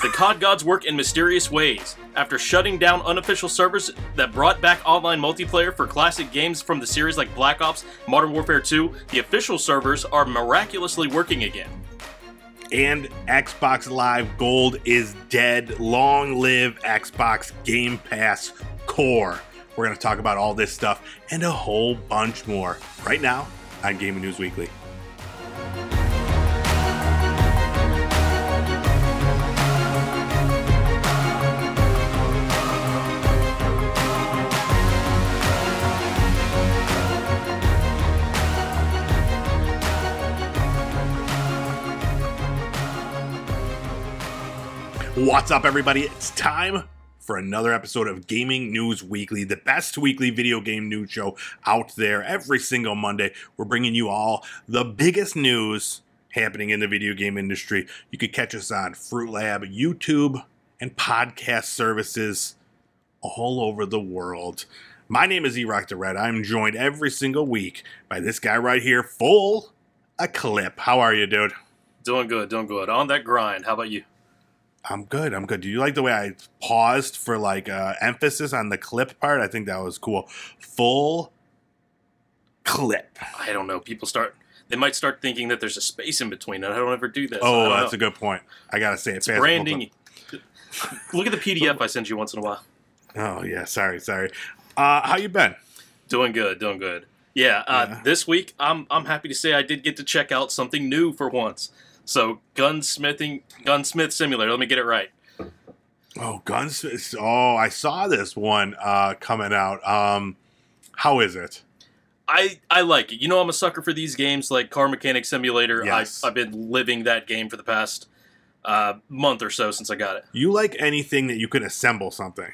The COD gods work in mysterious ways. After shutting down unofficial servers that brought back online multiplayer for classic games from the series like Black Ops, Modern Warfare 2, the official servers are miraculously working again. And Xbox Live Gold is dead. Long live Xbox Game Pass Core. We're going to talk about all this stuff and a whole bunch more right now on Gaming News Weekly. What's up, everybody? It's time for another episode of Gaming News Weekly, the best weekly video game news show out there. Every single Monday, we're bringing you all the biggest news happening in the video game industry. You can catch us on Fruit Lab, YouTube, and podcast services all over the world. My name is E-Rock the Red. I'm joined every single week by this guy right here, full a clip. How are you, dude? Doing good, doing good. On that grind. How about you? I'm good. I'm good. Do you like the way I paused for like uh, emphasis on the clip part? I think that was cool. Full clip. I don't know. People start. They might start thinking that there's a space in between, and I don't ever do that. Oh, that's a good point. I gotta say it. It's fast. branding. Look at the PDF I send you once in a while. Oh yeah, sorry, sorry. Uh, how you been? Doing good, doing good. Yeah, uh, Yeah. this week I'm I'm happy to say I did get to check out something new for once. So gunsmithing, gunsmith simulator. Let me get it right. Oh, guns. Oh, I saw this one uh, coming out. Um, how is it? I I like it. You know I'm a sucker for these games like Car Mechanic Simulator. Yes. I've I've been living that game for the past uh, month or so since I got it. You like anything that you can assemble something?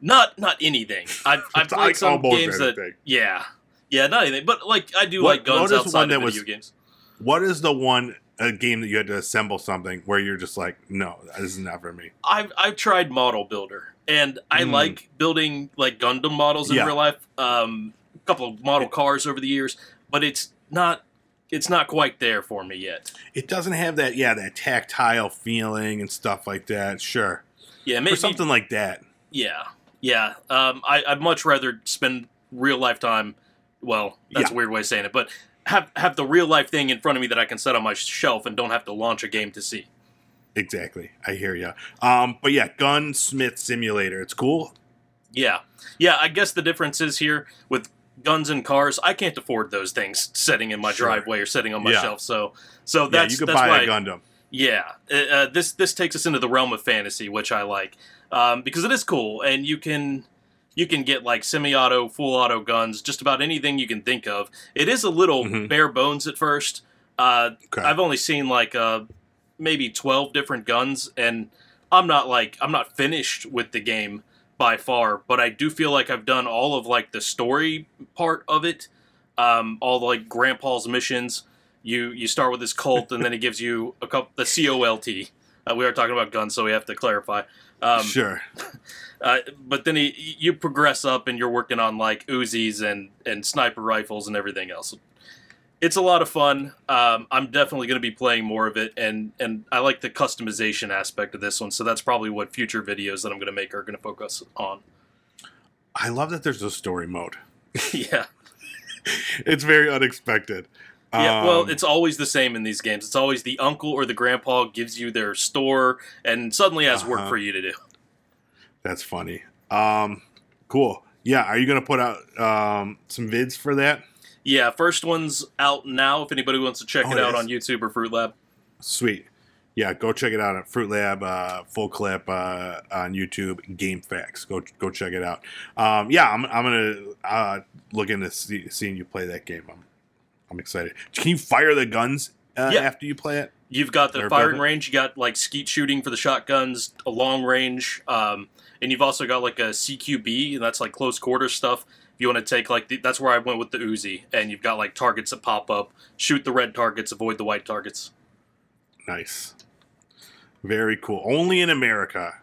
Not not anything. I've I've played like some games that anything. yeah yeah not anything. But like I do What- like guns outside of video was- games. What is the one a game that you had to assemble something where you're just like, no, this is not for me. I've I've tried Model Builder, and I Mm. like building like Gundam models in Yeah. real life. Um, a couple of model cars over the years, but it's not it's not quite there for me yet. It doesn't have that, yeah, that tactile feeling and stuff like that. Sure, Yeah, for maybe something like that. Yeah, yeah. Um, I, I'd much rather spend real life time. Well, that's Yeah. a weird way of saying it, but have have the real life thing in front of me that I can set on my shelf and don't have to launch a game to see. Exactly, I hear you. Um, but yeah, Gunsmith Simulator, it's cool. Yeah, yeah. I guess the difference is here with guns and cars. I can't afford those things sitting in my Sure. driveway or sitting on my Yeah. shelf. So, so yeah, that's you could that's buy a Gundam. Yeah, uh, uh, this this takes us into the realm of fantasy, which I like um, because it is cool, and you can you can get like semi-auto, full auto guns, just about anything you can think of. It is a little Mhm. bare bones at first. Uh, Okay. I've only seen like uh, maybe twelve different guns, and I'm not like I'm not finished with the game by far, but I do feel like I've done all of like the story part of it, um, all the like Grandpa's missions you you start with this cult and then it gives you a couple the COLT. Uh, we are talking about guns, so we have to clarify. Um, sure. uh, but then he, you progress up and you're working on like Uzis and and sniper rifles and everything else. It's a lot of fun. Um, I'm definitely going to be playing more of it, and and I like the customization aspect of this one. So that's probably what future videos that I'm going to make are going to focus on. I love that there's a story mode. yeah. It's very unexpected. Yeah, well, Um, it's always the same in these games. It's always the uncle or the grandpa gives you their store and suddenly has work Uh-huh. for you to do. That's funny. Um, cool. Yeah, are you gonna put out um, some vids for that? Yeah, first one's out now. If anybody wants to check Oh, it out on YouTube or Fruit Lab. Sweet. Yeah, go check it out at Fruit Lab, uh, full clip uh, on YouTube. Game Facts. Go go check it out. Um, yeah, I'm, I'm gonna uh, look into see, seeing you play that game. I'm I'm excited. Can you fire the guns uh, Yeah. after you play it? You've got the firing range. You got like skeet shooting for the shotguns, a long range, um, and you've also got like a CQB, and that's like close quarter stuff. If you want to take like the, that's where I went with the Uzi, and you've got like targets that pop up. Shoot the red targets, avoid the white targets. Nice. Very cool. Only in America.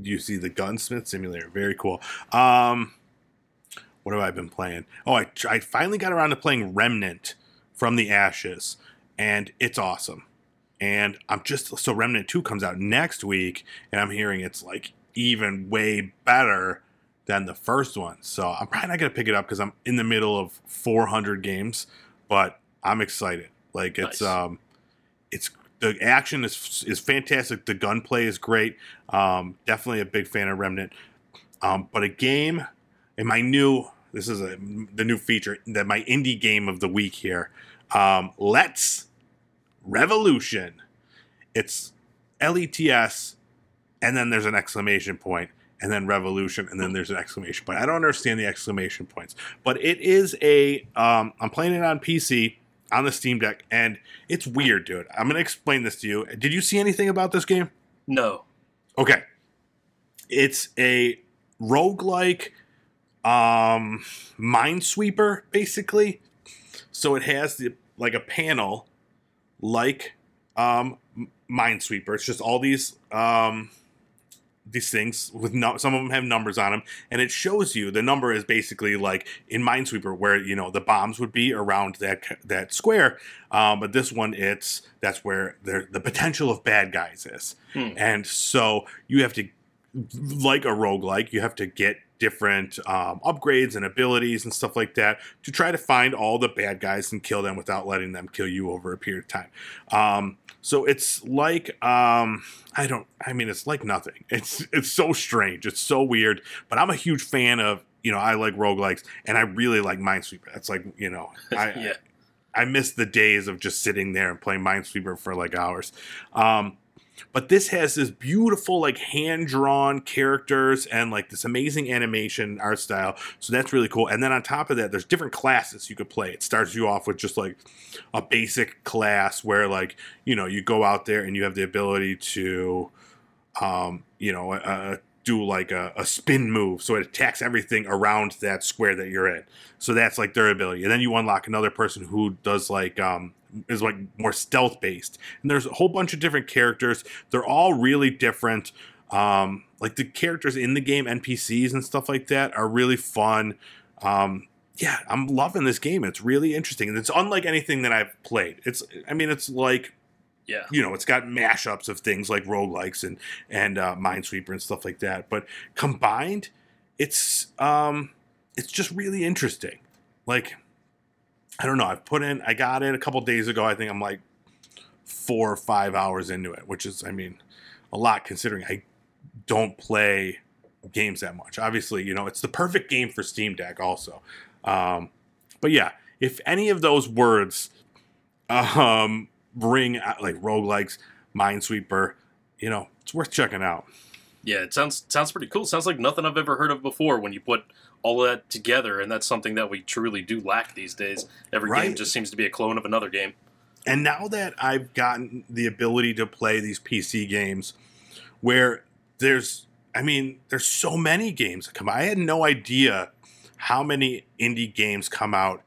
You see the Gunsmith Simulator. Very cool. Um, what have I been playing? Oh, I, I finally got around to playing Remnant from the Ashes, and it's awesome. and I'm just so Remnant 2 comes out next week, and I'm hearing it's like even way better than the first one. So I'm probably not gonna pick it up because I'm in the middle of 400 games, but I'm excited. Like it's Nice. um, it's the action is is fantastic. The gunplay is great. Um, definitely a big fan of Remnant. Um, but a game, and my new this is a the new feature that my indie game of the week here. Um, Let's Revolution. It's L E T S, and then there's an exclamation point, and then Revolution, and then there's an exclamation point. I don't understand the exclamation points, but it is a. Um, I'm playing it on PC on the Steam Deck, and it's weird, dude. I'm gonna explain this to you. Did you see anything about this game? No. Okay. It's a roguelike um minesweeper basically. So it has the like a panel like um minesweeper. It's just all these um these things with no, some of them have numbers on them and it shows you the number is basically like in minesweeper where you know the bombs would be around that that square um, but this one it's that's where the the potential of bad guys is Hmm. and so you have to like a roguelike you have to get different um, upgrades and abilities and stuff like that to try to find all the bad guys and kill them without letting them kill you over a period of time. Um, so it's like um, i don't i mean it's like nothing. It's it's so strange. It's so weird. But i'm a huge fan of you know i like roguelikes and i really like minesweeper. That's like you know i yeah. I miss the days of just sitting there and playing Minesweeper for like hours. Um, but this has this beautiful, like hand drawn characters and like this amazing animation art style. So that's really cool. And then on top of that, there's different classes you could play. It starts you off with just like a basic class where like you know you go out there and you have the ability to, um, you know, uh, do like a, a spin move. So it attacks everything around that square that you're in. So that's like their ability. And then you unlock another person who does like um is like more stealth based. And there's a whole bunch of different characters. They're all really different. Um like the characters in the game, NPCs and stuff like that are really fun. Um yeah, I'm loving this game. It's really interesting. And it's unlike anything that I've played. It's I mean it's like Yeah. you know, it's got mashups of things like roguelikes and and uh, Minesweeper and stuff like that. But combined, it's um, it's just really interesting. Like, I don't know. I've put in. I got it a couple days ago. I think I'm like four or five hours into it, which is, I mean, a lot considering I don't play games that much. Obviously, you know, it's the perfect game for Steam Deck, also. Um, but yeah, if any of those words um, bring out, like roguelikes, Minesweeper, you know, it's worth checking out. Yeah, it sounds sounds pretty cool. Sounds like nothing I've ever heard of before when you put all of that together, and that's something that we truly do lack these days. Every game just seems to be a clone of another game. And now that I've gotten the ability to play these PC games where there's I mean, there's so many games that come out. I had no idea how many indie games come out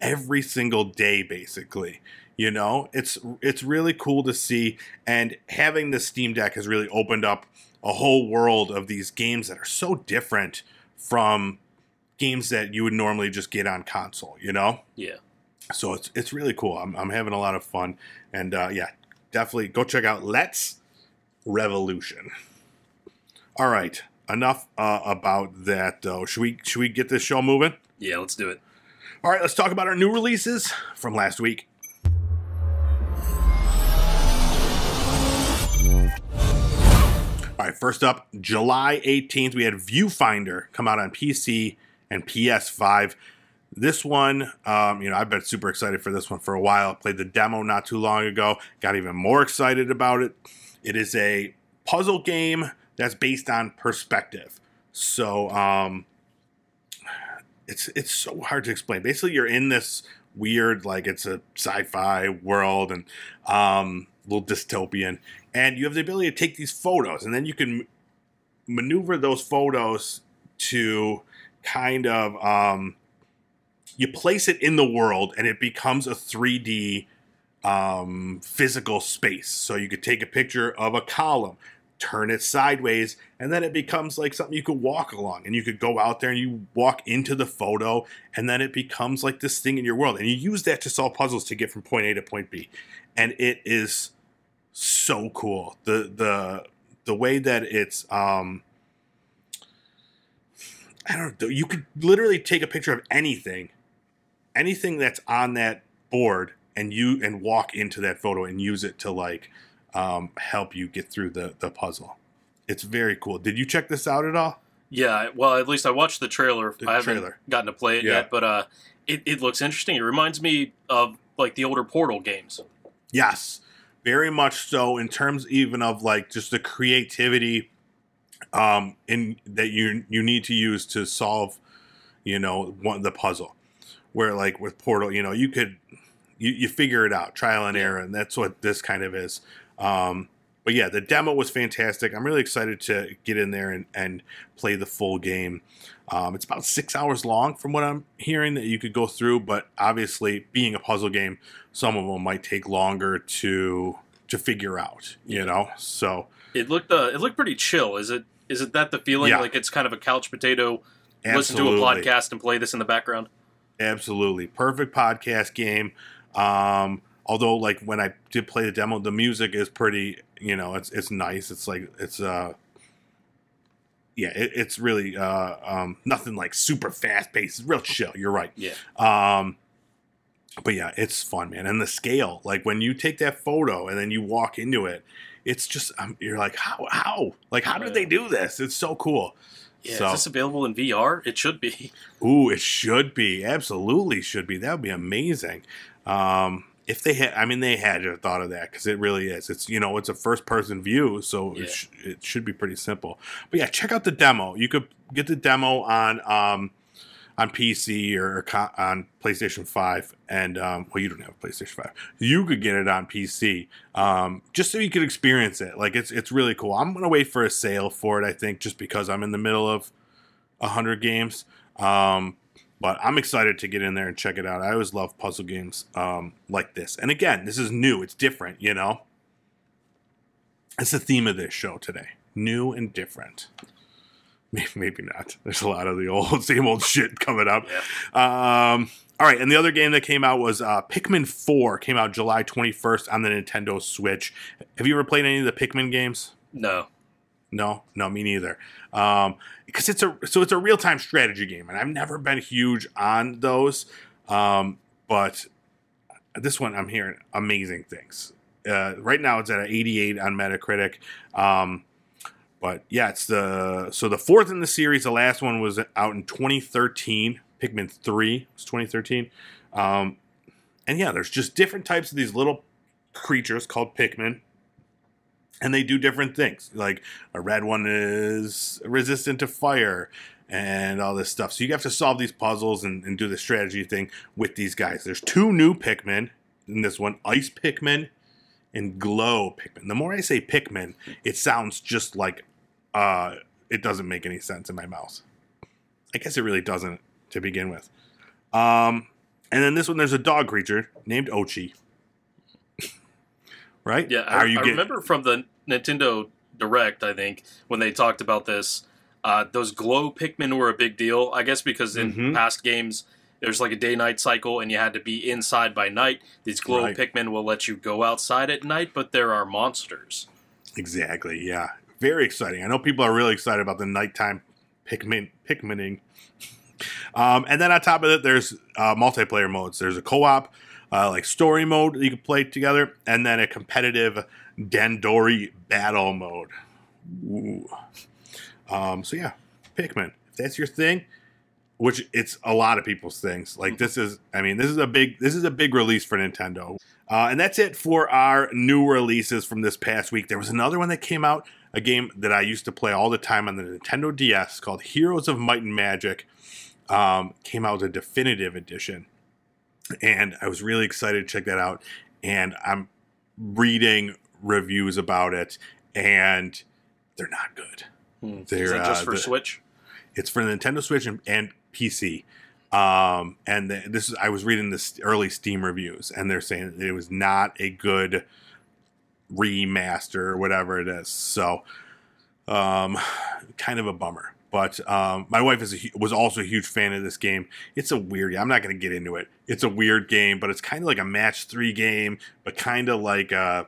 every single day basically. You know, it's it's really cool to see and having the Steam Deck has really opened up a whole world of these games that are so different from games that you would normally just get on console, you know? Yeah. so it's it's really cool. I'm I'm having a lot of fun, and uh, yeah, definitely go check out Let's Revolution. All right, enough uh, about that though. Should we should we get this show moving? Yeah, let's do it. All right, let's talk about our new releases from last week. Right, first up, July 18th, we had Viewfinder come out on PC and PS5. This one, um, you know, I've been super excited for this one for a while. Played the demo not too long ago, got even more excited about it. It is a puzzle game that's based on perspective. So, um, it's it's so hard to explain. Basically, you're in this weird, like it's a sci-fi world and um, a little dystopian, and you have the ability to take these photos, and then you can maneuver those photos to kind of um, you place it in the world, and it becomes a 3D um, physical space. So you could take a picture of a column, turn it sideways, and then it becomes like something you could walk along. And you could go out there and you walk into the photo, and then it becomes like this thing in your world. And you use that to solve puzzles to get from point A to point B. And it is so cool. The the the way that it's um I don't know, you could literally take a picture of anything, anything that's on that board and you and walk into that photo and use it to like um, help you get through the the puzzle. It's very cool. Did you check this out at all? Yeah, well, at least I watched the trailer. The I haven't trailer. gotten to play it Yeah. yet, but uh, it, it looks interesting. It reminds me of like the older Portal games. Yes, very much so. In terms even of like just the creativity, um, in that you you need to use to solve, you know, one the puzzle. Where like with Portal, you know, you could you, you figure it out, trial and error, and that's what this kind of is. Um, but yeah, the demo was fantastic. I'm really excited to get in there and, and play the full game. Um, it's about six hours long, from what I'm hearing, that you could go through. But obviously, being a puzzle game, some of them might take longer to to figure out. You know, so It looked uh, it looked pretty chill. Is it is it that the feeling Yeah. like it's kind of a couch potato? Listen to a podcast and play this in the background. Absolutely. Perfect podcast game. Um, although like when I did play the demo, the music is pretty, you know, it's it's nice. It's like it's uh yeah, it, it's really uh um nothing like super fast paced. It's real chill. You're right. Yeah, Um but yeah, it's fun, man. And the scale, like when you take that photo and then you walk into it, it's just um, you're like, how how? Like how did they do this? It's so cool. yeah. So- Is this available in VR? It should be. Ooh, it should be. Absolutely should be. That would be amazing. Um, if they had, I mean, they had to have thought of that because it really is. It's you know, it's a first person view, so Yeah. it, sh- it should be pretty simple. But yeah, check out the demo. You could get the demo on um, on PC or co- on PlayStation Five, and um, well, you don't have a PlayStation Five. You could get it on PC, um, just so you could experience it. Like it's it's really cool. I'm gonna wait for a sale for it. I think just because I'm in the middle of a hundred games. Um, but I'm excited to get in there and check it out. I always love puzzle games um, like this. And again, this is new. It's different, you know. It's the theme of this show today: new and different. Maybe, maybe not. There's a lot of the old, same old shit coming up. Yeah. Um, all right, and the other game that came out was uh, Pikmin 4. Came out July 21st on the Nintendo Switch. Have you ever played any of the Pikmin games? No. No, no, me neither. Um, because it's a so it's a real time strategy game, and I've never been huge on those. Um, but this one, I'm hearing amazing things. Uh, right now, it's at an 88 on Metacritic. Um, but yeah, it's the so the fourth in the series. The last one was out in 2013. Pikmin 3 was 2013. Um, and yeah, there's just different types of these little creatures called Pikmin and they do different things. Like a red one is resistant to fire and all this stuff. So you have to solve these puzzles and, and do the strategy thing with these guys. There's two new Pikmin in this one Ice Pikmin and Glow Pikmin. The more I say Pikmin, it sounds just like uh, it doesn't make any sense in my mouth. I guess it really doesn't to begin with. Um, and then this one, there's a dog creature named Ochi. Right? Yeah, I, you I get- remember from the Nintendo Direct, I think, when they talked about this, uh, those glow Pikmin were a big deal. I guess because in Mhm. past games, there's like a day night cycle and you had to be inside by night. These glow Right. Pikmin will let you go outside at night, but there are monsters. Exactly. Yeah. Very exciting. I know people are really excited about the nighttime Pikmin Pikmining. Um, and then on top of it, there's uh, multiplayer modes. There's a co-op, uh, like story mode that you can play together, and then a competitive Dandori battle mode. Ooh. Um, so yeah, Pikmin. If that's your thing, which it's a lot of people's things. Like this is, I mean, this is a big, this is a big release for Nintendo. Uh, and that's it for our new releases from this past week. There was another one that came out, a game that I used to play all the time on the Nintendo DS called Heroes of Might and Magic. Um, came out a definitive edition, and I was really excited to check that out. And I'm reading reviews about it, and they're not good. Hmm. They're, Is that just uh, for the- Switch? It's for Nintendo Switch and, and PC. Um, and the, this is I was reading this early Steam reviews, and they're saying it was not a good remaster or whatever it is. So, um, kind of a bummer. But um, my wife is a, was also a huge fan of this game. It's a weird. I'm not going to get into it. It's a weird game, but it's kind of like a match three game, but kind of like a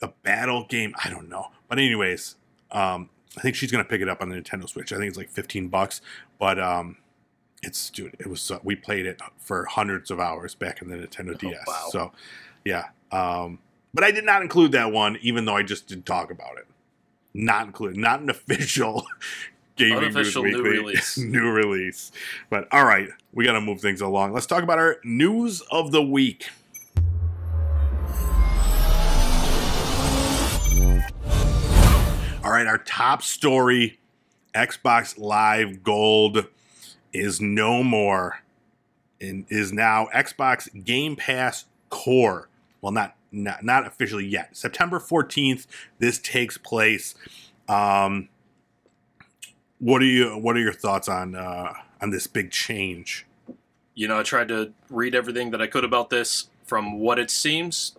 the battle game. I don't know, but anyways, um, I think she's gonna pick it up on the Nintendo Switch. I think it's like fifteen bucks, but um, it's dude, it was uh, we played it for hundreds of hours back in the Nintendo DS. Oh, wow. So, yeah, um, but I did not include that one, even though I just did talk about it. Not included, not an official gaming Unofficial news new weekly release. new release. But all right, we got to move things along. Let's talk about our news of the week. All right, our top story Xbox Live Gold is no more and is now Xbox Game Pass Core. Well, not not, not officially yet. September 14th this takes place. Um what are you what are your thoughts on uh on this big change? You know, I tried to read everything that I could about this. From what it seems,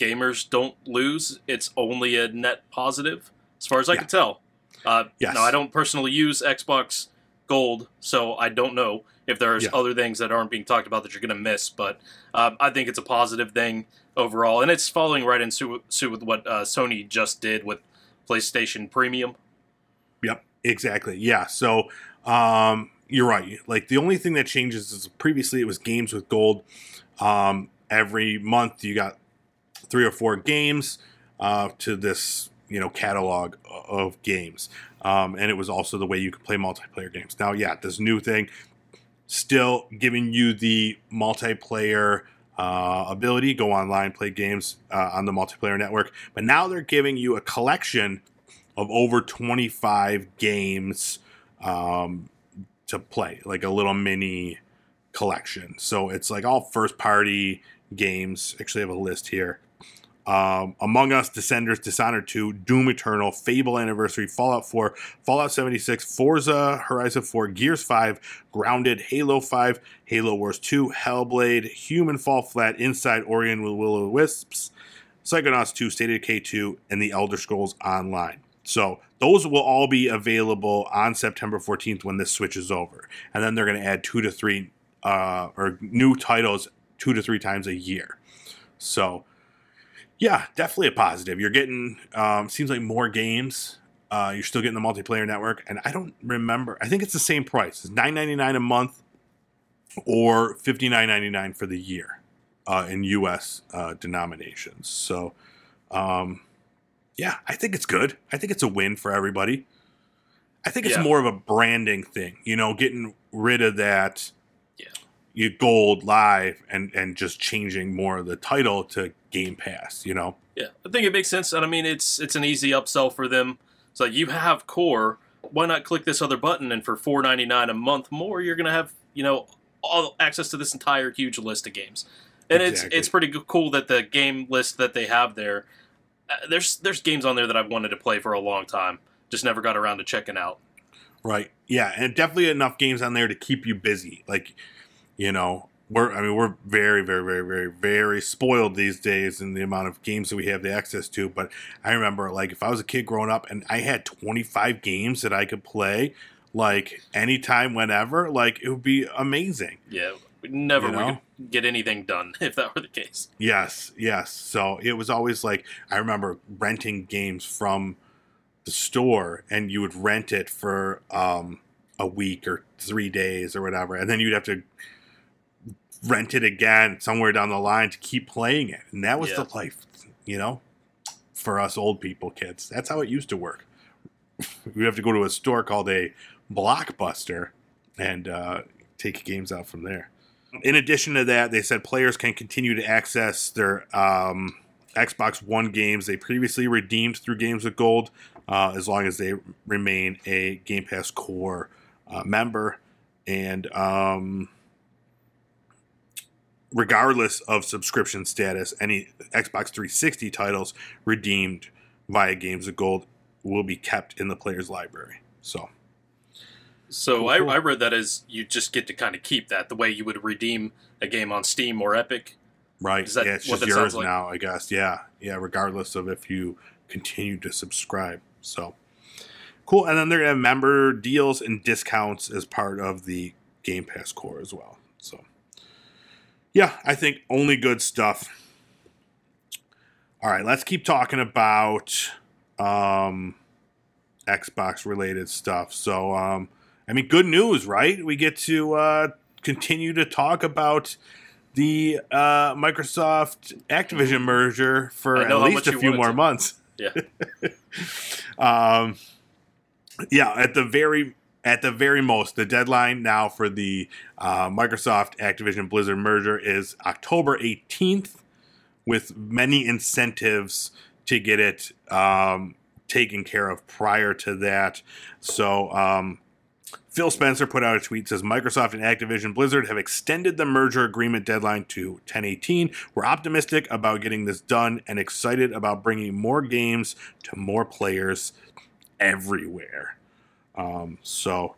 gamers don't lose. It's only a net positive, as far as I Yeah. can tell. Uh, Yes. Now, I don't personally use Xbox Gold, so I don't know if there's Yeah. other things that aren't being talked about that you're going to miss. But um, I think it's a positive thing overall, and it's following right in suit suit with what uh, Sony just did with PlayStation Premium. Yep, exactly. Yeah. So um, you're right. Like the only thing that changes is previously it was games with gold. Um, every month you got three or four games uh, to this you know catalog of games, um, and it was also the way you could play multiplayer games. Now, yeah, this new thing still giving you the multiplayer. Uh, ability go online play games uh, on the multiplayer network but now they're giving you a collection of over 25 games um, to play, like a little mini collection. So it's like all first party games. Actually, I have a list here. Um, Among Us, Descenders, Dishonored 2, Doom Eternal, Fable Anniversary, Fallout 4, Fallout 76, Forza Horizon 4, Gears 5, Grounded, Halo 5, Halo Wars 2, Hellblade, Human Fall Flat, Inside Ori and the Will of the Wisps, Psychonauts 2, State of Decay 2, and The Elder Scrolls Online. So those will all be available on September 14th when this switches over. And then they're going to add two to three uh, or new titles two to three times a year. So yeah, definitely a positive. You're getting um, seems like more games. Uh, you're still getting the multiplayer network, and I don't remember. I think it's the same price. It's nine ninety nine a month, or fifty nine ninety nine for the year uh, in U.S. Uh, denominations. So, um, yeah, I think it's good. I think it's a win for everybody. I think it's Yeah. more of a branding thing, you know, getting rid of that Yeah. you gold live and and just changing more of the title to Game Pass, you know. Yeah, I think it makes sense, and I mean it's it's an easy upsell for them. It's like you have core, why not click this other button and for four ninety nine a month more, you're gonna have you know all access to this entire huge list of games, and Exactly. it's it's pretty cool that the game list that they have there. Uh, there's there's games on there that I've wanted to play for a long time, just never got around to checking out. Right. Yeah, and definitely enough games on there to keep you busy. Like, you know, we're I mean, we're very, very, very, very, very spoiled these days in the amount of games that we have the access to. But I remember like if I was a kid growing up and I had twenty five games that I could play like anytime, whenever, like it would be amazing. Yeah, we never You know? get anything done if that were the case. Yes, yes. So it was always like I remember renting games from the store, and you would rent it for um, a week or three days or whatever, and then you'd have to rent it again somewhere down the line to keep playing it, and that was Yeah. the life, you know, for us old people, kids. That's how it used to work. We'd have to go to a store called a Blockbuster and uh, take games out from there. In addition to that, they said players can continue to access their um, Xbox One games they previously redeemed through Games with Gold, uh, as long as they remain a Game Pass Core uh, member, and um, regardless of subscription status, any Xbox 360 titles redeemed via Games with Gold will be kept in the player's library. So, So Cool, I, cool. I read that as you just get to kind of keep that the way you would redeem a game on Steam or Epic. right, Is that yeah, it's what just yours like? now, I guess. Yeah, yeah, regardless of if you continue to subscribe. So, cool. And then they're going to have member deals and discounts as part of the Game Pass core as well. So, yeah, I think only good stuff. All right, let's keep talking about um, Xbox related stuff. So, um, I mean, good news, right? We get to uh, continue to talk about the uh, Microsoft Activision merger for at least a few more to. months. Yeah. um, yeah, at the very at the very most, the deadline now for the uh, Microsoft Activision Blizzard merger is October 18th, with many incentives to get it um, taken care of prior to that. So. Um, Phil Spencer put out a tweet says Microsoft and Activision Blizzard have extended the merger agreement deadline to 1018. We're optimistic about getting this done and excited about bringing more games to more players everywhere. Um, so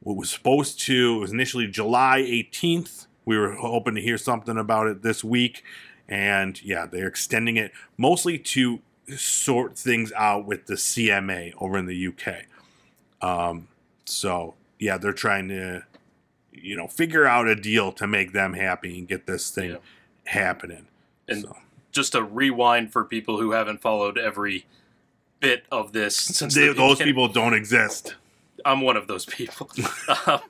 what was supposed to it was initially July 18th. We were hoping to hear something about it this week, and yeah, they're extending it mostly to sort things out with the CMA over in the UK. Um, so yeah, they're trying to, you know, figure out a deal to make them happy and get this thing Yeah. happening. And so, just a rewind for people who haven't followed every bit of this since they, the those beginning. people don't exist. I'm one of those people. um,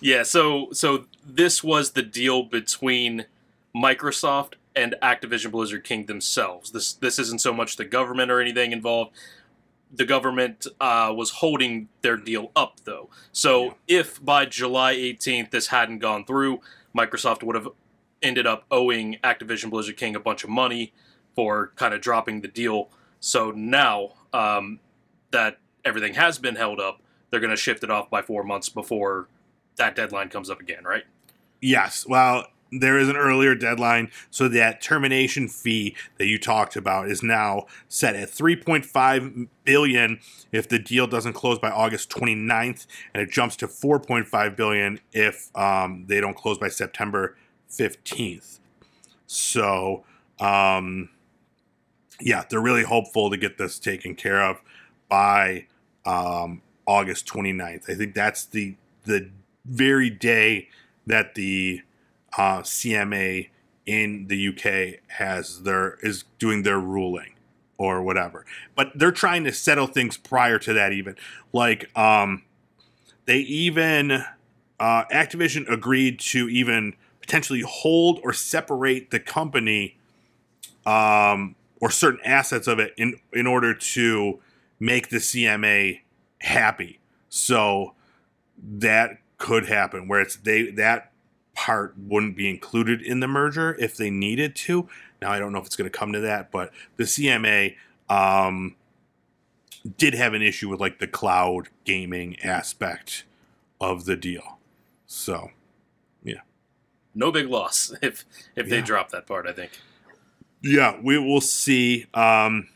yeah, so so this was the deal between Microsoft and Activision Blizzard King themselves. This this isn't so much the government or anything involved. The government uh, was holding their deal up, though. So Yeah. if by July 18th this hadn't gone through, Microsoft would have ended up owing Activision Blizzard King a bunch of money for kind of dropping the deal. So now um, that everything has been held up, they're going to shift it off by four months before that deadline comes up again, right? Yes. Well, there is an earlier deadline, so that termination fee that you talked about is now set at 3.5 billion if the deal doesn't close by August 29th, and it jumps to 4.5 billion if um, they don't close by September 15th. So, um, yeah, they're really hopeful to get this taken care of by um, August 29th. I think that's the the very day that the uh, CMA in the UK has their is doing their ruling or whatever. But they're trying to settle things prior to that even. Like um they even uh Activision agreed to even potentially hold or separate the company um or certain assets of it in in order to make the CMA happy. So that could happen where it's they that part wouldn't be included in the merger if they needed to. Now I don't know if it's going to come to that, but the CMA um, did have an issue with like the cloud gaming aspect of the deal. So yeah, No big loss if if they drop that part. I think. yeah, we will see. Um,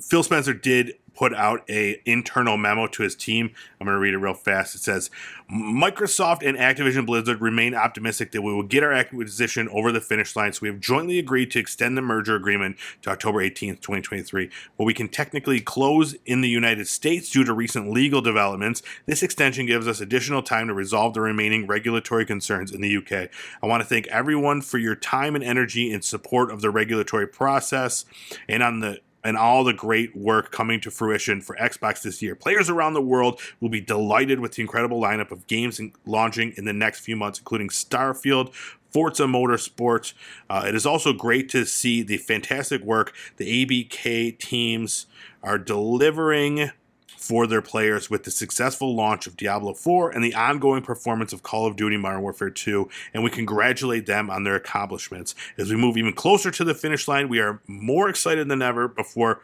Phil Spencer did put out a internal memo to his team. I'm going to read it real fast. It says Microsoft and Activision Blizzard remain optimistic that we will get our acquisition over the finish line. So we have jointly agreed to extend the merger agreement to October 18th, 2023. While we can technically close in the United States due to recent legal developments, this extension gives us additional time to resolve the remaining regulatory concerns in the UK. I want to thank everyone for your time and energy in support of the regulatory process and on the and all the great work coming to fruition for Xbox this year. Players around the world will be delighted with the incredible lineup of games in- launching in the next few months, including Starfield, Forza Motorsport. Uh, it is also great to see the fantastic work the ABK teams are delivering for their players with the successful launch of Diablo 4 and the ongoing performance of Call of Duty Modern Warfare 2, and we congratulate them on their accomplishments. As we move even closer to the finish line, we are more excited than ever before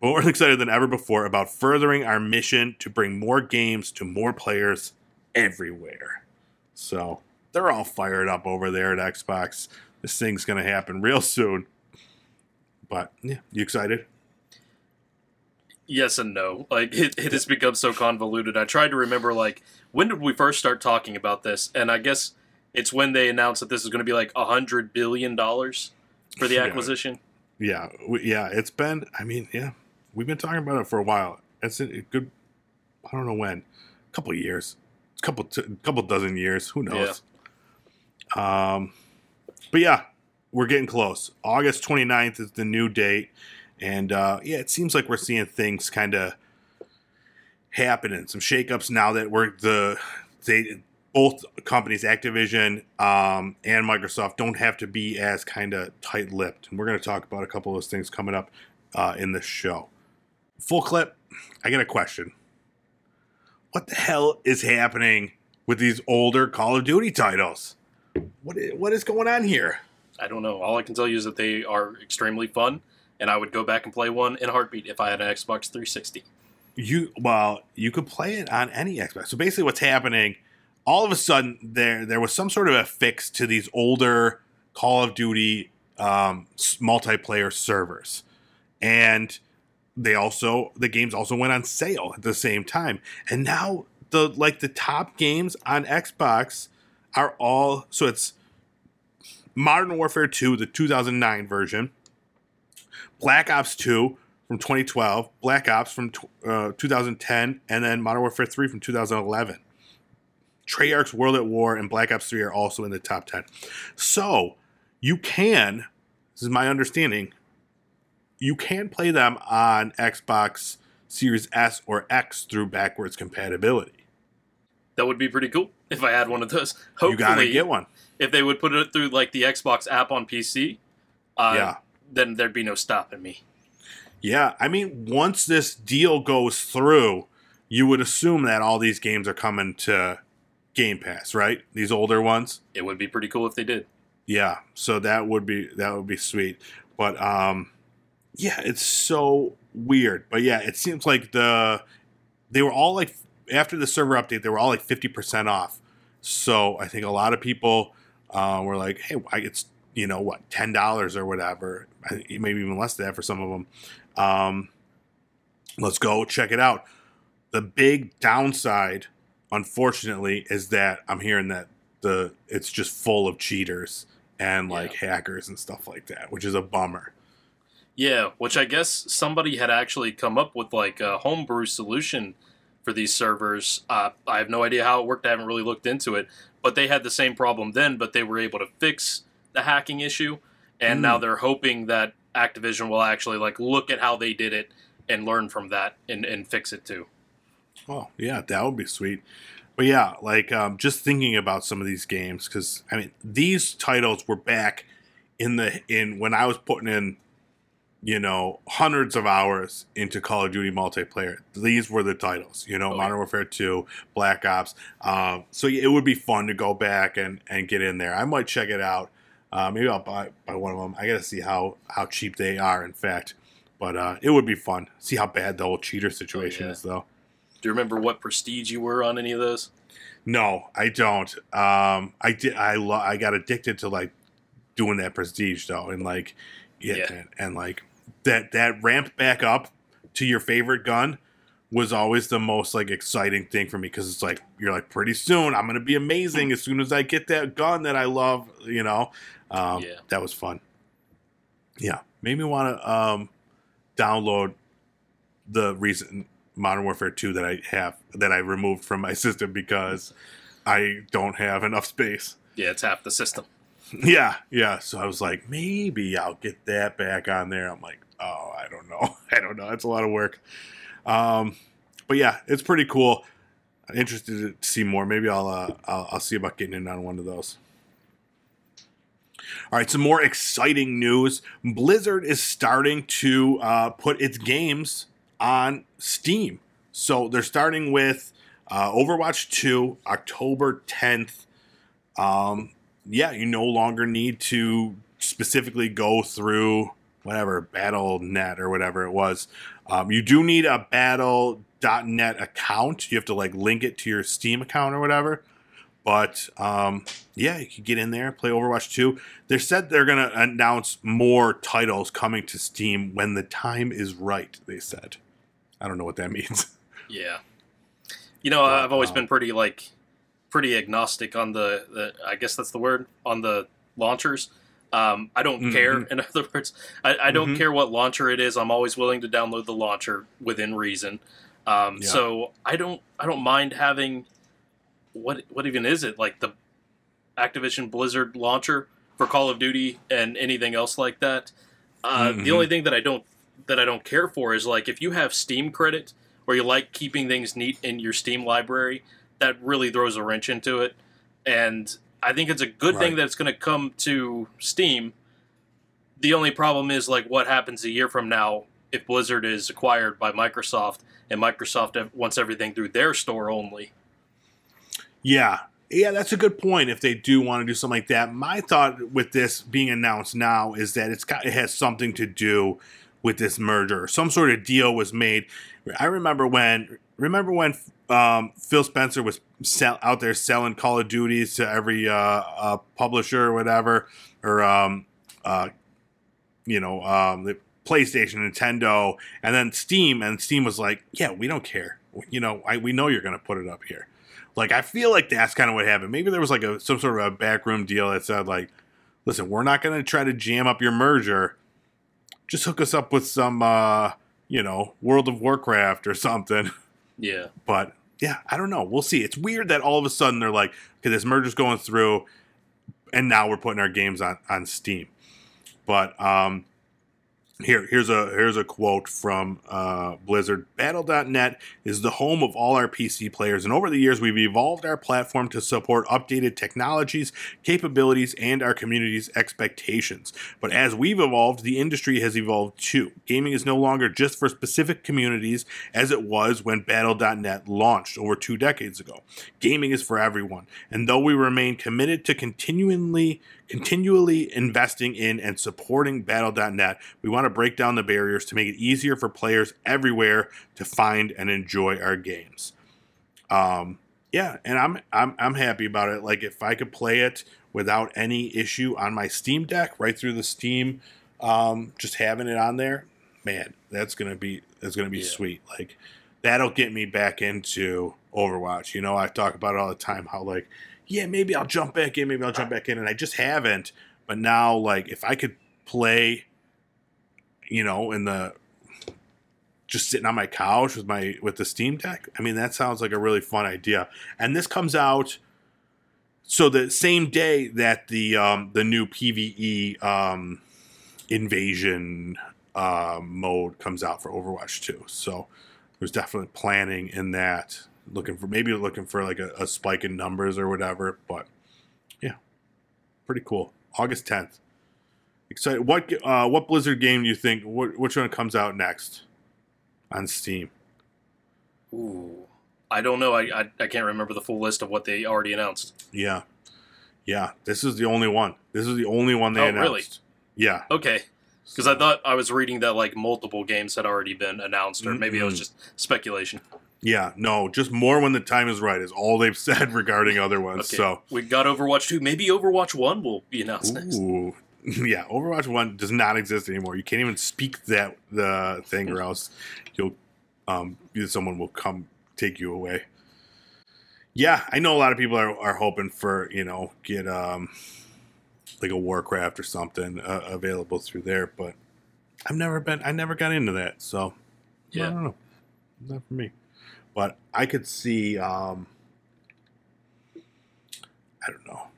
more excited than ever before about furthering our mission to bring more games to more players everywhere. So, they're all fired up over there at Xbox. This thing's going to happen real soon. But, yeah, you excited? Yes and no. Like it, it has become so convoluted. I tried to remember like when did we first start talking about this, and I guess it's when they announced that this is going to be like a hundred billion dollars for the acquisition. Yeah, we, yeah, it's been. I mean, yeah, we've been talking about it for a while. It's a, a good. I don't know when, a couple of years, a couple, t- couple dozen years. Who knows? Um, but yeah, we're getting close. August 29th is the new date. And uh, yeah, it seems like we're seeing things kind of happening. Some shakeups now that we're the they both companies, Activision um, and Microsoft, don't have to be as kind of tight lipped. And we're going to talk about a couple of those things coming up uh, in this show. Full clip. I got a question. What the hell is happening with these older Call of Duty titles? What what is going on here? I don't know. All I can tell you is that they are extremely fun, and I would go back and play one in a heartbeat if I had an Xbox 360. You well, you could play it on any Xbox. So basically, what's happening? All of a sudden, there there was some sort of a fix to these older Call of Duty um, multiplayer servers, and they also the games also went on sale at the same time, and now the like the top games on Xbox are all so it's Modern Warfare 2, the 2009 version, Black Ops 2 from 2012, Black Ops from uh, 2010, and then Modern Warfare 3 from 2011. Treyarch's World at War and Black Ops 3 are also in the top 10. So you can, this is my understanding, you can play them on Xbox Series S or X through backwards compatibility. That would be pretty cool if I had one of those. Hopefully, you gotta get one. If they would put it through like the Xbox app on PC, uh, Yeah. Then there'd be no stopping me. Yeah, I mean, once this deal goes through, you would assume that all these games are coming to Game Pass, right? These older ones. It would be pretty cool if they did. Yeah, so that would be that would be sweet. But um yeah, it's so weird. But yeah, it seems like the they were all like after the server update, they were all like 50% off. So I think a lot of people uh, were like, "Hey, it's you know what, ten dollars or whatever, maybe even less than that for some of them." Um, let's go check it out. The big downside, unfortunately, is that I'm hearing that the it's just full of cheaters and like hackers and stuff like that, which is a bummer. Yeah, which I guess somebody had actually come up with like a homebrew solution for these servers. Uh, I have no idea how it worked. I haven't really looked into it, but they had the same problem then, but they were able to fix the hacking issue, and Mm. now they're hoping that Activision will actually like look at how they did it and learn from that and, and fix it too. Oh, yeah, that would be sweet. But yeah, like um, just thinking about some of these games because I mean these titles were back in the in when I was putting in, you know, hundreds of hours into Call of Duty multiplayer. These were the titles, you know, Oh, Modern yeah. Warfare Two, Black Ops. Um, so it would be fun to go back and and get in there. I might check it out. Uh, maybe I'll buy buy one of them. I got to see how how cheap they are. In fact, but uh, it would be fun. See how bad the whole cheater situation yeah. is, though. Do you remember what prestige you were on any of those? No, I don't. Um, I did. I lo- I got addicted to like doing that prestige though, and like yeah, Yeah. And, and like that that ramp back up to your favorite gun was always the most like exciting thing for me because it's like you're like pretty soon I'm gonna be amazing as soon as I get that gun that I love. You know, um, Yeah. that was fun. Yeah, made me want to um, download the recent Modern Warfare 2 that I have that I removed from my system because I don't have enough space. Yeah, it's half the system. Yeah, yeah. So I was like, maybe I'll get that back on there. I'm like, oh, I don't know. I don't know. It's a lot of work. Um, but yeah, it's pretty cool. I'm interested to see more. Maybe I'll, uh, I'll I'll see about getting in on one of those. All right, some more exciting news. Blizzard is starting to uh, put its games on Steam. So they're starting with uh, Overwatch 2, October 10th. Um, yeah, you no longer need to specifically go through whatever Battle.net or whatever it was. Um, you do need a Battle.net account. You have to like link it to your Steam account or whatever. But um, yeah, you can get in there, play Overwatch 2. They said they're going to announce more titles coming to Steam when the time is right, they said. I don't know what that means. Yeah. You know, But, I've always um, been pretty like pretty agnostic on the, the I guess that's the word on the launchers. Um, I don't Mhm. care. In other words, I, I don't Mhm. care what launcher it is. I'm always willing to download the launcher within reason. Um, Yeah. So I don't I don't mind having what what even is it like the Activision Blizzard launcher for Call of Duty and anything else like that. Uh, Mhm. The only thing that I don't that I don't care for is like if you have Steam credit or you like keeping things neat in your Steam library, that really throws a wrench into it. And I think it's a good thing that it's going to come to Steam. The only problem is like what happens a year from now if Blizzard is acquired by Microsoft and Microsoft wants everything through their store only. Yeah. Yeah, that's a good point. If they do want to do something like that, my thought with this being announced now is that it's got it has something to do with this merger. Some sort of deal was made. I remember when remember when um, Phil Spencer was sell, out there selling Call of Duties to every uh, uh, publisher or whatever, or um, uh, you know, um, the PlayStation, Nintendo, and then Steam, and Steam was like, "Yeah, we don't care. You know, I, we know you're going to put it up here." Like, I feel like that's kind of what happened. Maybe there was like a some sort of a backroom deal that said, like, "Listen, we're not going to try to jam up your merger. Just hook us up with some, uh, you know, World of Warcraft or something." Yeah. But yeah, I don't know. We'll see. It's weird that all of a sudden they're like, okay, this merger's going through, and now we're putting our games on on Steam. But um, here here's a here's a quote from uh, Blizzard. Battle.net is the home of all our PC players, and over the years we've evolved our platform to support updated technologies, capabilities, and our community's expectations. But as we've evolved, the industry has evolved too. Gaming is no longer just for specific communities as it was when Battle.net launched over two decades ago. Gaming is for everyone, and though we remain committed to continually continually investing in and supporting Battle.net, we want to break down the barriers to make it easier for players everywhere to find and enjoy our games. Um, yeah, and I'm I'm I'm happy about it. Like if I could play it without any issue on my Steam Deck, right through the Steam, um, just having it on there, man, that's gonna be that's gonna be Yeah. sweet. Like that'll get me back into Overwatch. You know, I talk about it all the time. How like, yeah, maybe I'll jump back in, maybe I'll jump back in, and I just haven't. But now, like, if I could play, you know, in the just sitting on my couch with my with the Steam Deck, I mean, that sounds like a really fun idea. And this comes out so the same day that the um, the new PVE um, invasion uh, mode comes out for Overwatch 2. So there's definitely planning in that. Looking for maybe looking for like a, a spike in numbers or whatever, but yeah, pretty cool. August 10th. Excited. What uh, what Blizzard game do you think? What, which one comes out next on Steam? Ooh. I don't know. I, I I can't remember the full list of what they already announced. Yeah, yeah. This is the only one. This is the only one they Oh, announced. really? Yeah, Okay. Because I thought I was reading that like multiple games had already been announced, or maybe it was just speculation. Yeah, no, just more when the time is right is all they've said regarding other ones. Okay. So, we got Overwatch 2. Maybe Overwatch 1 will be announced next. yeah, Overwatch One does not exist anymore. You can't even speak that the thing, or else you'll um someone will come take you away. Yeah, I know a lot of people are, are hoping for you know get um like a Warcraft or something uh, available through there, but I've never been I never got into that, so I Yeah. don't know, not for me. But I could see um I don't know.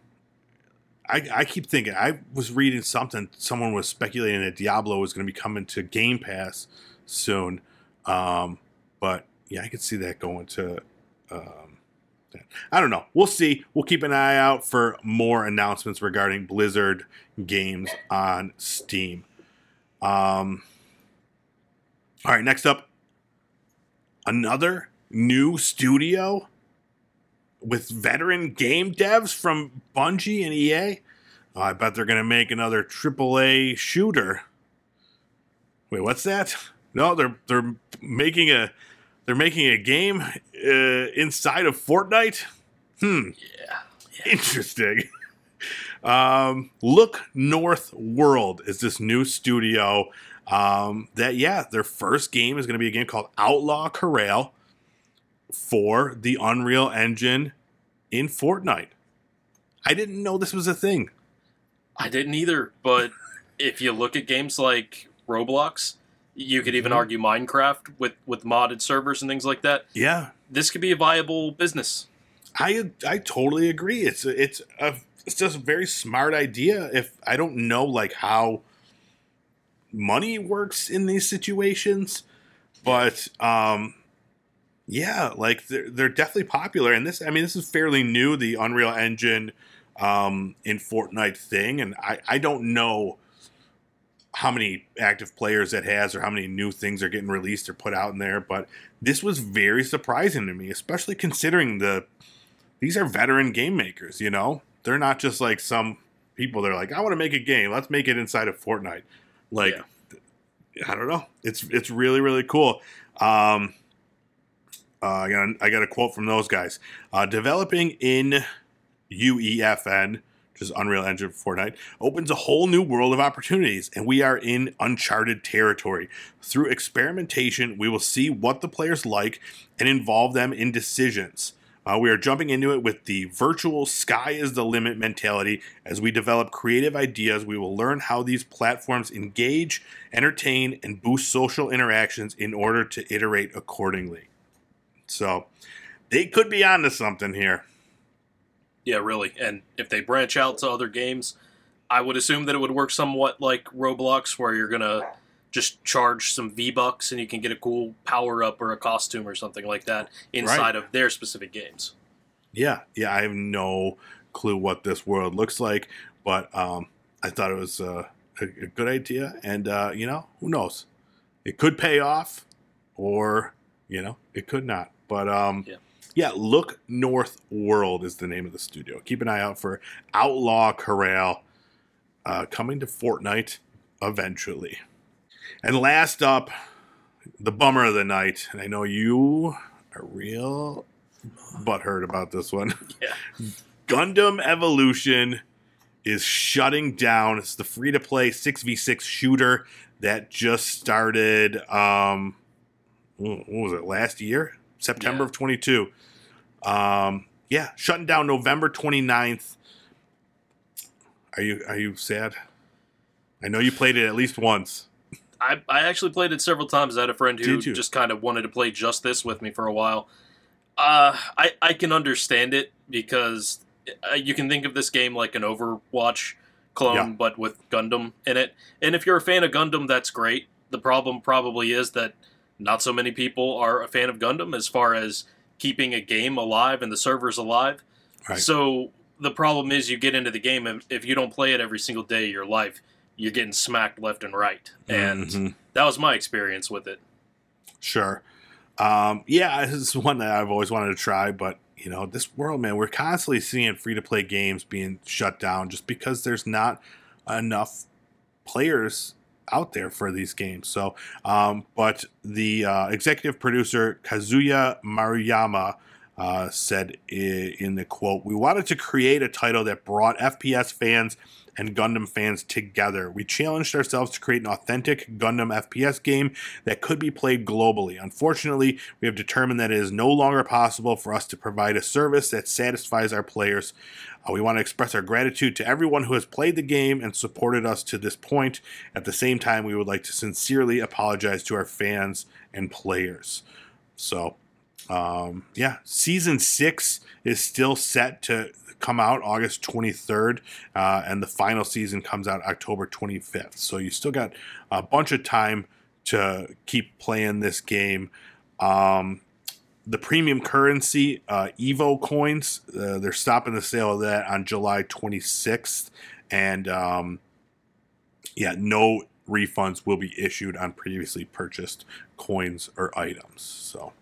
I, I keep thinking I was reading something someone was speculating that Diablo was going to be coming to Game Pass soon, um, but yeah, I could see that going to. Um. I don't know. We'll see. We'll keep an eye out for more announcements regarding Blizzard games on Steam. Um, all right, next up, another new studio with veteran game devs from Bungie and EA. Oh, I bet they're going to make another AAA shooter. Wait, what's that? No, they're they're making a they're making a game uh, inside of Fortnite. Hmm, Yeah. interesting. um, Look North World is this new studio um, that yeah, their first game is going to be a game called Outlaw Corral for the Unreal Engine in Fortnite. I didn't know this was a thing. I didn't either, but if you look at games like Roblox, you could even Mhm. argue Minecraft with, with modded servers and things like that. Yeah, This could be a viable business. I I totally agree. It's a, it's a it's just a very smart idea. If I don't know like how money works in these situations, but um, yeah, like they're they're definitely popular. And this, I mean, this is fairly new. The Unreal Engine um, in Fortnite thing, and I I don't know how many active players it has or how many new things are getting released or put out in there, but this was very surprising to me, especially considering the these are veteran game makers, you know? They're not just like some people they're like, I want to make a game, let's make it inside of Fortnite. Like yeah. I don't know. It's it's really, really cool. Um uh, I got got a quote from those guys. Uh, developing in UEFN which is Unreal Engine for Fortnite, opens a whole new world of opportunities, and we are in uncharted territory. Through experimentation, we will see what the players like and involve them in decisions. Uh, we are jumping into it with the virtual sky is the limit mentality. As we develop creative ideas, we will learn how these platforms engage, entertain, and boost social interactions in order to iterate accordingly. So, they could be onto something here. Yeah, really. And if they branch out to other games, I would assume that it would work somewhat like Roblox, where you're gonna just charge some V bucks and you can get a cool power up or a costume or something like that inside right. of their specific games. Yeah, yeah. I have no clue what this world looks like, but um, I thought it was uh, a, a, good idea, and uh, you know, who knows? It could pay off, or you know, it could not. But um, yeah yeah, Look North World is the name of the studio. Keep an eye out for Outlaw Corral uh, coming to Fortnite eventually. And last up, the bummer of the night, and I know you are real butthurt about this one. Yeah. Gundam Evolution is shutting down. It's the free to play 6v6 shooter that just started um what was it last year september yeah. of 22 um, yeah, shutting down November 29th. Are you are you sad? I know you played it at least once. I, I actually played it several times. I had a friend who just kind of wanted to play just this with me for a while. Uh, I I can understand it because uh, you can think of this game like an Overwatch clone, yeah. but with Gundam in it. And if you're a fan of Gundam, that's great. The problem probably is that not so many people are a fan of Gundam as far as keeping a game alive and the servers alive. Right. So the problem is you get into the game and if you don't play it every single day of your life, you're getting smacked left and right. And mm-hmm. that was my experience with it. Sure. Um, yeah, this is one that I've always wanted to try, but you know, this world, man, we're constantly seeing free to play games being shut down just because there's not enough players out there for these games. So, um, but the uh, executive producer Kazuya Maruyama uh, said in the quote, "We wanted to create a title that brought FPS fans." And Gundam fans together. We challenged ourselves to create an authentic Gundam FPS game that could be played globally. Unfortunately, we have determined that it is no longer possible for us to provide a service that satisfies our players. Uh, we want to express our gratitude to everyone who has played the game and supported us to this point. At the same time, we would like to sincerely apologize to our fans and players. So, um, yeah, season six is still set to come out August 23rd, uh, and the final season comes out October 25th. So you still got a bunch of time to keep playing this game. Um, the premium currency, uh, Evo coins, uh, they're stopping the sale of that on July 26th. And um, yeah, no refunds will be issued on previously purchased coins or items. So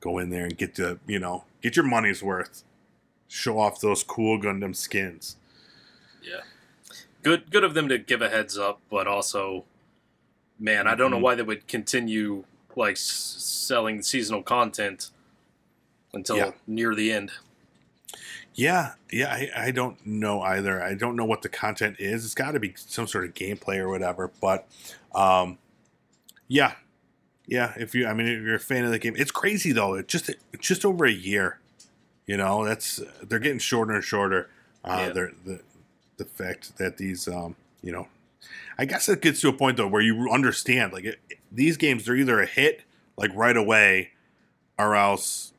go in there and get the, you know, get your money's worth. Show off those cool Gundam skins. Yeah. Good good of them to give a heads up, but also man, I don't know mm-hmm. why they would continue like selling seasonal content until yeah. near the end. Yeah, yeah, I, I don't know either. I don't know what the content is. It's got to be some sort of gameplay or whatever. But, um, yeah, yeah. If you, I mean, if you're a fan of the game, it's crazy though. It just it's just over a year. You know, that's they're getting shorter and shorter. Uh, yeah. The the fact that these, um, you know, I guess it gets to a point though where you understand like it, these games they're either a hit like right away, or else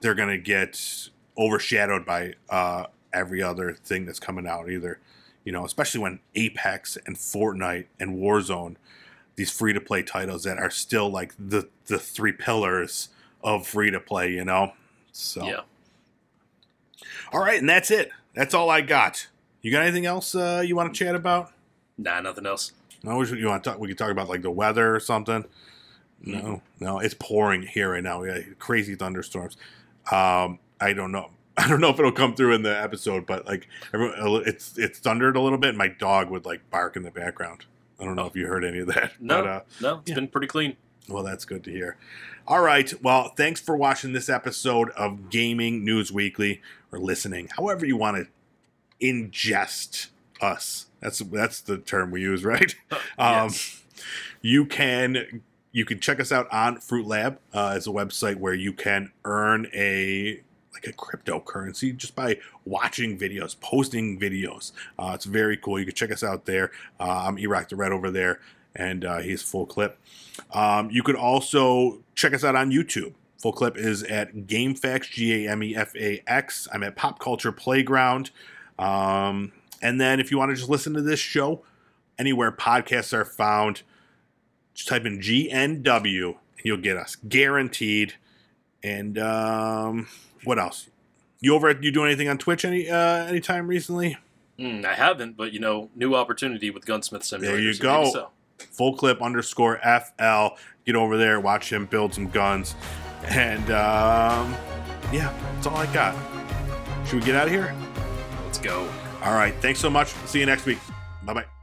they're gonna get overshadowed by uh, every other thing that's coming out either. You know, especially when Apex and Fortnite and Warzone, these free to play titles that are still like the the three pillars of free to play. You know, so Yeah. All right, and that's it. That's all I got. You got anything else uh, you want to chat about? Nah, nothing else. No, we should- you want to talk? We could talk about like the weather or something. No, Mm-hmm. no, it's pouring here right now. We got crazy thunderstorms. Um, I don't know. I don't know if it'll come through in the episode, but like everyone, it's it's thundered a little bit. And my dog would like bark in the background. I don't know if you heard any of that. No, But, uh, no, it's yeah. been pretty clean. Well, that's good to hear. All right. Well, thanks for watching this episode of Gaming News Weekly or listening, however you want to ingest us. That's that's the term we use, right? Um, Yes. You can you can check us out on Fruitlab. Uh, it's a website where you can earn a like a cryptocurrency just by watching videos, posting videos. Uh, it's very cool. You can check us out there. Uh, I'm Erock the Red over there, and uh, he's full clip. Um, you could also check us out on YouTube. Full clip is at GameFax, G A M E F A X. I'm at Pop Culture Playground. Um, and then if you want to just listen to this show anywhere podcasts are found, just type in GNW and you'll get us guaranteed. And um, what else? You over at you doing anything on Twitch any uh, anytime recently? Mm, I haven't, but you know, new opportunity with Gunsmith Simulator. There you so go. so. Full clip underscore FL. Get over there, watch him build some guns. And um, yeah, that's all I got. Should we get out of here? Let's go. All right. Thanks so much. See you next week. Bye bye.